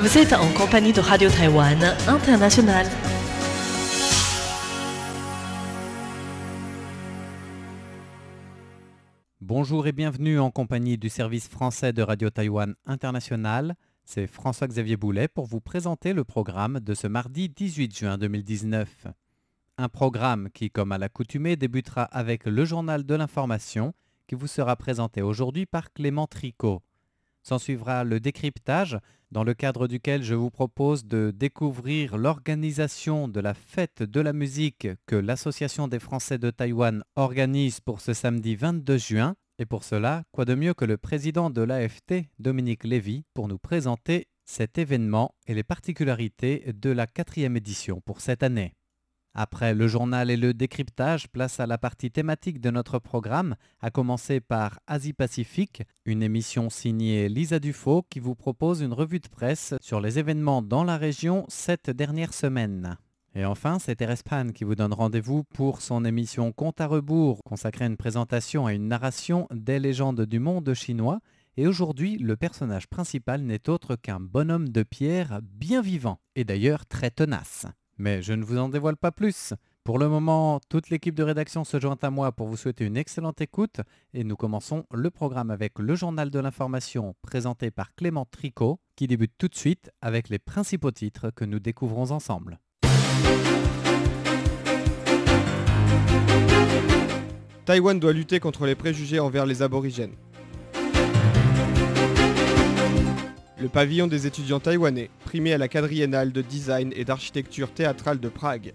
Vous êtes en compagnie de Radio Taïwan International. Bonjour et bienvenue en compagnie du service français de Radio Taïwan International. C'est François-Xavier Boulet pour vous présenter le programme de ce mardi 18 juin 2019. Un programme qui, comme à l'accoutumée, débutera avec le journal de l'information qui vous sera présenté aujourd'hui par Clément Tricot. S'en suivra le décryptage, dans le cadre duquel je vous propose de découvrir l'organisation de la fête de la musique que l'Association des Français de Taïwan organise pour ce samedi 22 juin. Et pour cela, quoi de mieux que le président de l'AFT, Dominique Lévy, pour nous présenter cet événement et les particularités de la quatrième édition pour cette année. Après le journal et le décryptage, place à la partie thématique de notre programme, à commencer par Asie-Pacifique, une émission signée Lisa Dufaux qui vous propose une revue de presse sur les événements dans la région cette dernière semaine. Et enfin, c'est Thérèse Pan qui vous donne rendez-vous pour son émission Compte à rebours, consacrée à une présentation et une narration des légendes du monde chinois. Et aujourd'hui, le personnage principal n'est autre qu'un bonhomme de pierre bien vivant, et d'ailleurs très tenace. Mais je ne vous en dévoile pas plus. Pour le moment, toute l'équipe de rédaction se joint à moi pour vous souhaiter une excellente écoute et nous commençons le programme avec le journal de l'information présenté par Clément Tricot qui débute tout de suite avec les principaux titres que nous découvrons ensemble. Taïwan doit lutter contre les préjugés envers les aborigènes. Le pavillon des étudiants taïwanais, primé à la quadriennale de design et d'architecture théâtrale de Prague.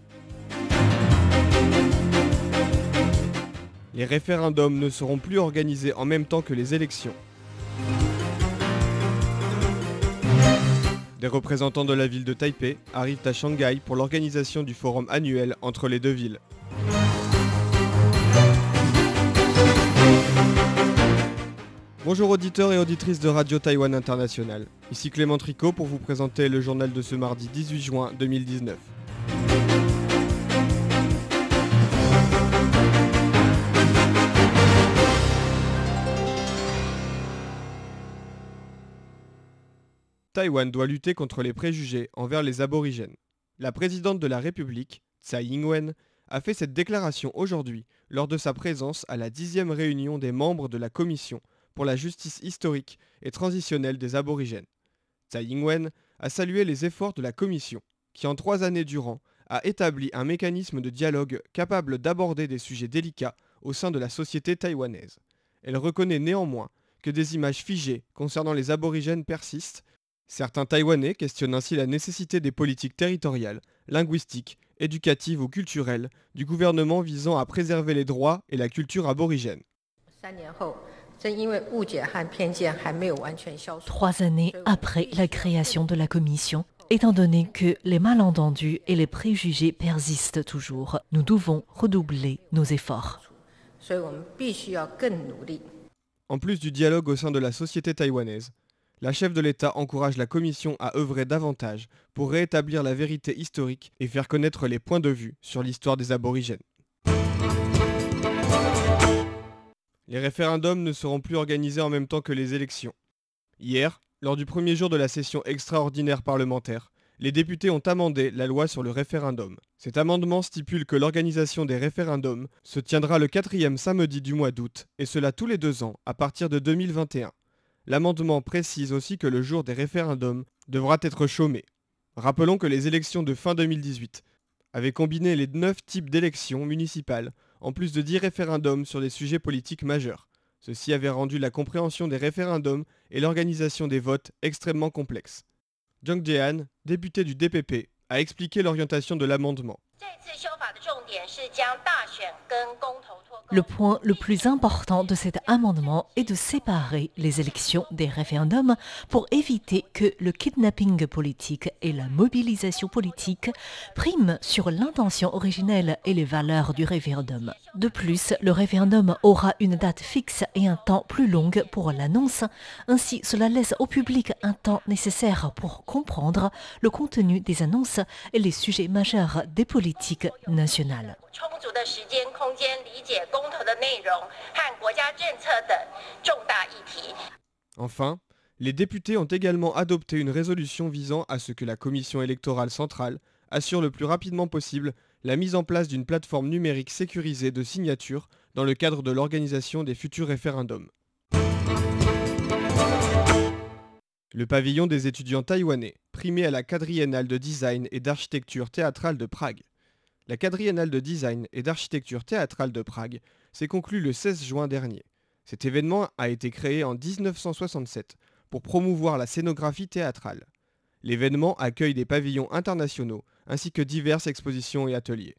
Les référendums ne seront plus organisés en même temps que les élections. Des représentants de la ville de Taipei arrivent à Shanghai pour l'organisation du forum annuel entre les deux villes. Bonjour auditeurs et auditrices de Radio Taïwan International. Ici Clément Tricot pour vous présenter le journal de ce mardi 18 juin 2019. Taïwan doit lutter contre les préjugés envers les aborigènes. La présidente de la République, Tsai Ing-wen, a fait cette déclaration aujourd'hui lors de sa présence à la dixième réunion des membres de la commission pour la justice historique et transitionnelle des aborigènes. Tsai Ing-wen a salué les efforts de la commission, qui en trois années durant a établi un mécanisme de dialogue capable d'aborder des sujets délicats au sein de la société taïwanaise. Elle reconnaît néanmoins que des images figées concernant les aborigènes persistent. Certains Taïwanais questionnent ainsi la nécessité des politiques territoriales, linguistiques, éducatives ou culturelles du gouvernement visant à préserver les droits et la culture aborigène. Trois années après la création de la commission, étant donné que les malentendus et les préjugés persistent toujours, nous devons redoubler nos efforts. En plus du dialogue au sein de la société taïwanaise, la chef de l'État encourage la Commission à œuvrer davantage pour rétablir la vérité historique et faire connaître les points de vue sur l'histoire des aborigènes. Les référendums ne seront plus organisés en même temps que les élections. Hier, lors du premier jour de la session extraordinaire parlementaire, les députés ont amendé la loi sur le référendum. Cet amendement stipule que l'organisation des référendums se tiendra le quatrième samedi du mois d'août, et cela tous les deux ans, à partir de 2021. L'amendement précise aussi que le jour des référendums devra être chômé. Rappelons que les élections de fin 2018 avaient combiné les neuf types d'élections municipales en plus de 10 référendums sur des sujets politiques majeurs. Ceci avait rendu la compréhension des référendums et l'organisation des votes extrêmement complexes. Jung Jae-han, député du DPP, a expliqué l'orientation de l'amendement. Le point le plus important de cet amendement est de séparer les élections des référendums pour éviter que le kidnapping politique et la mobilisation politique priment sur l'intention originelle et les valeurs du référendum. De plus, le référendum aura une date fixe et un temps plus long pour l'annonce. Ainsi, cela laisse au public un temps nécessaire pour comprendre le contenu des annonces et les sujets majeurs des politiques nationales. Enfin, Les députés ont également adopté une résolution visant à ce que la Commission électorale centrale assure le plus rapidement possible la mise en place d'une plateforme numérique sécurisée de signature dans le cadre de l'organisation des futurs référendums. Le pavillon des étudiants taïwanais, primé à la quadriennale de design et d'architecture théâtrale de Prague. La quadriennale de design et d'architecture théâtrale de Prague s'est conclue le 16 juin dernier. Cet événement a été créé en 1967 pour promouvoir la scénographie théâtrale. L'événement accueille des pavillons internationaux ainsi que diverses expositions et ateliers.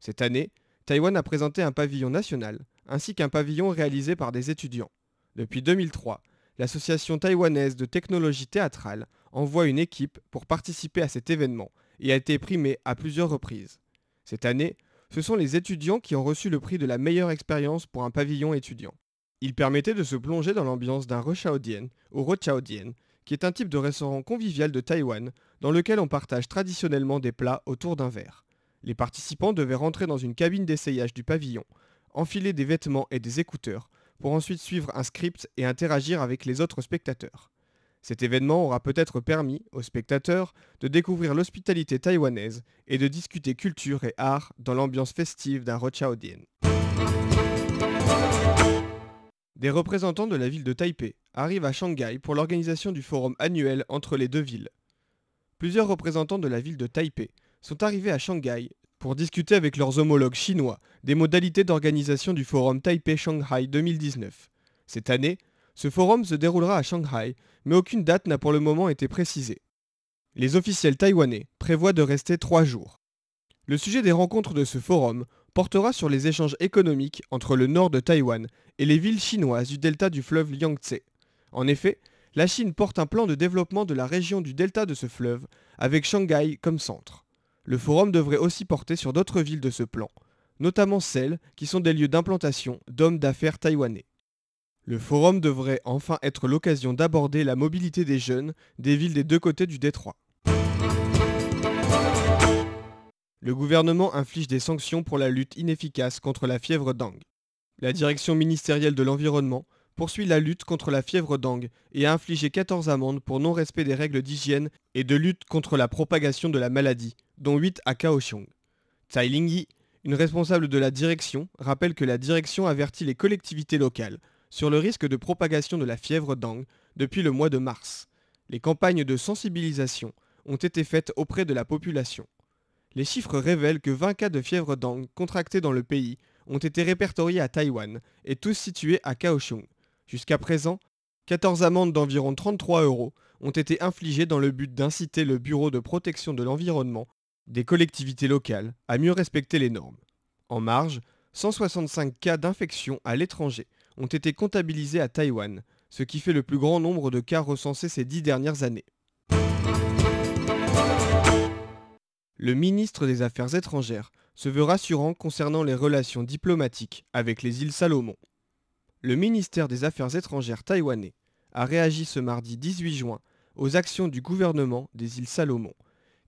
Cette année, Taïwan a présenté un pavillon national ainsi qu'un pavillon réalisé par des étudiants. Depuis 2003, l'Association taïwanaise de technologie théâtrale envoie une équipe pour participer à cet événement et a été primée à plusieurs reprises. Cette année, ce sont les étudiants qui ont reçu le prix de la meilleure expérience pour un pavillon étudiant. Il permettait de se plonger dans l'ambiance d'un Rochaodien ou Rochaodien, qui est un type de restaurant convivial de Taïwan dans lequel on partage traditionnellement des plats autour d'un verre. Les participants devaient rentrer dans une cabine d'essayage du pavillon, enfiler des vêtements et des écouteurs, pour ensuite suivre un script et interagir avec les autres spectateurs. Cet événement aura peut-être permis aux spectateurs de découvrir l'hospitalité taïwanaise et de discuter culture et art dans l'ambiance festive d'un Rochaodien. Des représentants de la ville de Taipei arrivent à Shanghai pour l'organisation du forum annuel entre les deux villes. Plusieurs représentants de la ville de Taipei sont arrivés à Shanghai pour discuter avec leurs homologues chinois des modalités d'organisation du forum Taipei-Shanghai 2019. Cette année, ce forum se déroulera à Shanghai, mais aucune date n'a pour le moment été précisée. Les officiels taïwanais prévoient de rester trois jours. Le sujet des rencontres de ce forum portera sur les échanges économiques entre le nord de Taïwan et les villes chinoises du delta du fleuve Yangtze. En effet, la Chine porte un plan de développement de la région du delta de ce fleuve, avec Shanghai comme centre. Le forum devrait aussi porter sur d'autres villes de ce plan, notamment celles qui sont des lieux d'implantation d'hommes d'affaires taïwanais. Le forum devrait enfin être l'occasion d'aborder la mobilité des jeunes des villes des deux côtés du détroit. Le gouvernement inflige des sanctions pour la lutte inefficace contre la fièvre dengue. La direction ministérielle de l'environnement poursuit la lutte contre la fièvre dengue et a infligé 14 amendes pour non-respect des règles d'hygiène et de lutte contre la propagation de la maladie, dont 8 à Kaohsiung. Tsai Ling-yi, une responsable de la direction, rappelle que la direction avertit les collectivités locales sur le risque de propagation de la fièvre dengue depuis le mois de mars. Les campagnes de sensibilisation ont été faites auprès de la population. Les chiffres révèlent que 20 cas de fièvre dengue contractés dans le pays ont été répertoriés à Taïwan et tous situés à Kaohsiung. Jusqu'à présent, 14 amendes d'environ 33 euros ont été infligées dans le but d'inciter le Bureau de protection de l'environnement des collectivités locales à mieux respecter les normes. En marge, 165 cas d'infection à l'étranger ont été comptabilisés à Taïwan, ce qui fait le plus grand nombre de cas recensés ces dix dernières années. Le ministre des Affaires étrangères se veut rassurant concernant les relations diplomatiques avec les îles Salomon. Le ministère des Affaires étrangères taïwanais a réagi ce mardi 18 juin aux actions du gouvernement des îles Salomon,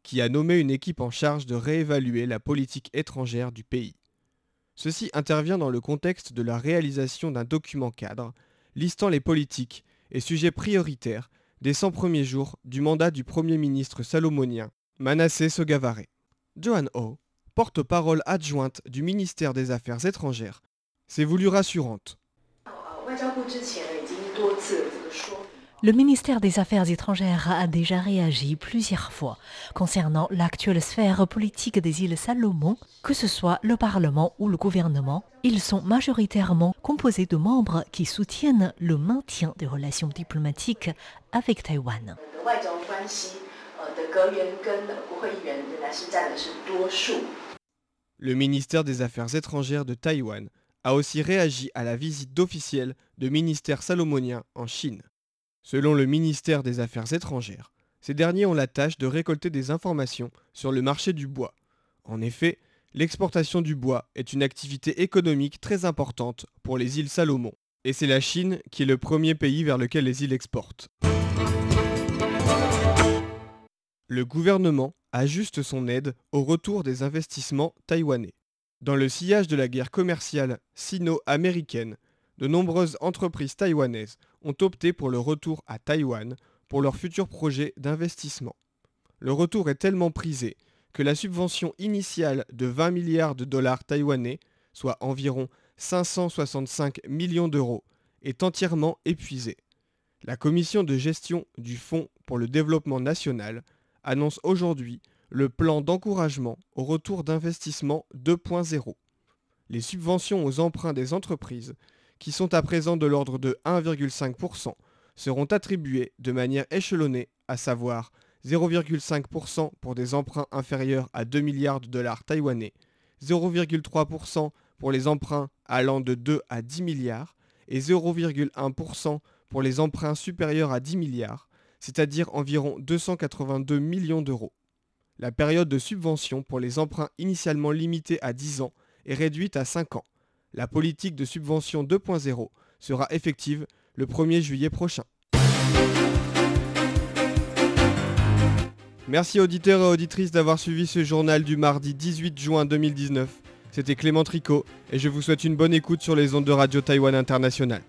qui a nommé une équipe en charge de réévaluer la politique étrangère du pays. Ceci intervient dans le contexte de la réalisation d'un document cadre listant les politiques et sujets prioritaires des 100 premiers jours du mandat du Premier ministre salomonien Manasseh Sogavare. Johan Ho, porte-parole adjointe du ministère des Affaires étrangères, s'est voulu rassurante. Le ministère des Affaires étrangères a déjà réagi plusieurs fois concernant l'actuelle sphère politique des îles Salomon, que ce soit le Parlement ou le gouvernement. Ils sont majoritairement composés de membres qui soutiennent le maintien des relations diplomatiques avec Taïwan. Le ministère des Affaires étrangères de Taïwan a aussi réagi à la visite d'officiels de ministères salomoniens en Chine. Selon le ministère des Affaires étrangères, ces derniers ont la tâche de récolter des informations sur le marché du bois. En effet, l'exportation du bois est une activité économique très importante pour les îles Salomon, et c'est la Chine qui est le premier pays vers lequel les îles exportent. Le gouvernement ajuste son aide au retour des investissements taïwanais. Dans le sillage de la guerre commerciale sino-américaine, de nombreuses entreprises taïwanaises ont opté pour le retour à Taïwan pour leurs futurs projets d'investissement. Le retour est tellement prisé que la subvention initiale de 20 milliards de dollars taïwanais, soit environ 565 millions d'euros, est entièrement épuisée. La commission de gestion du Fonds pour le développement national annonce aujourd'hui le plan d'encouragement au retour d'investissement 2.0. Les subventions aux emprunts des entreprises, qui sont à présent de l'ordre de 1,5%, seront attribuées de manière échelonnée, à savoir 0,5% pour des emprunts inférieurs à 2 milliards de dollars taïwanais, 0,3% pour les emprunts allant de 2 à 10 milliards et 0,1% pour les emprunts supérieurs à 10 milliards, c'est-à-dire environ 282 millions d'euros. La période de subvention pour les emprunts initialement limités à 10 ans est réduite à 5 ans. La politique de subvention 2.0 sera effective le 1er juillet prochain. Merci auditeurs et auditrices d'avoir suivi ce journal du mardi 18 juin 2019. C'était Clément Tricot et je vous souhaite une bonne écoute sur les ondes de Radio Taïwan International.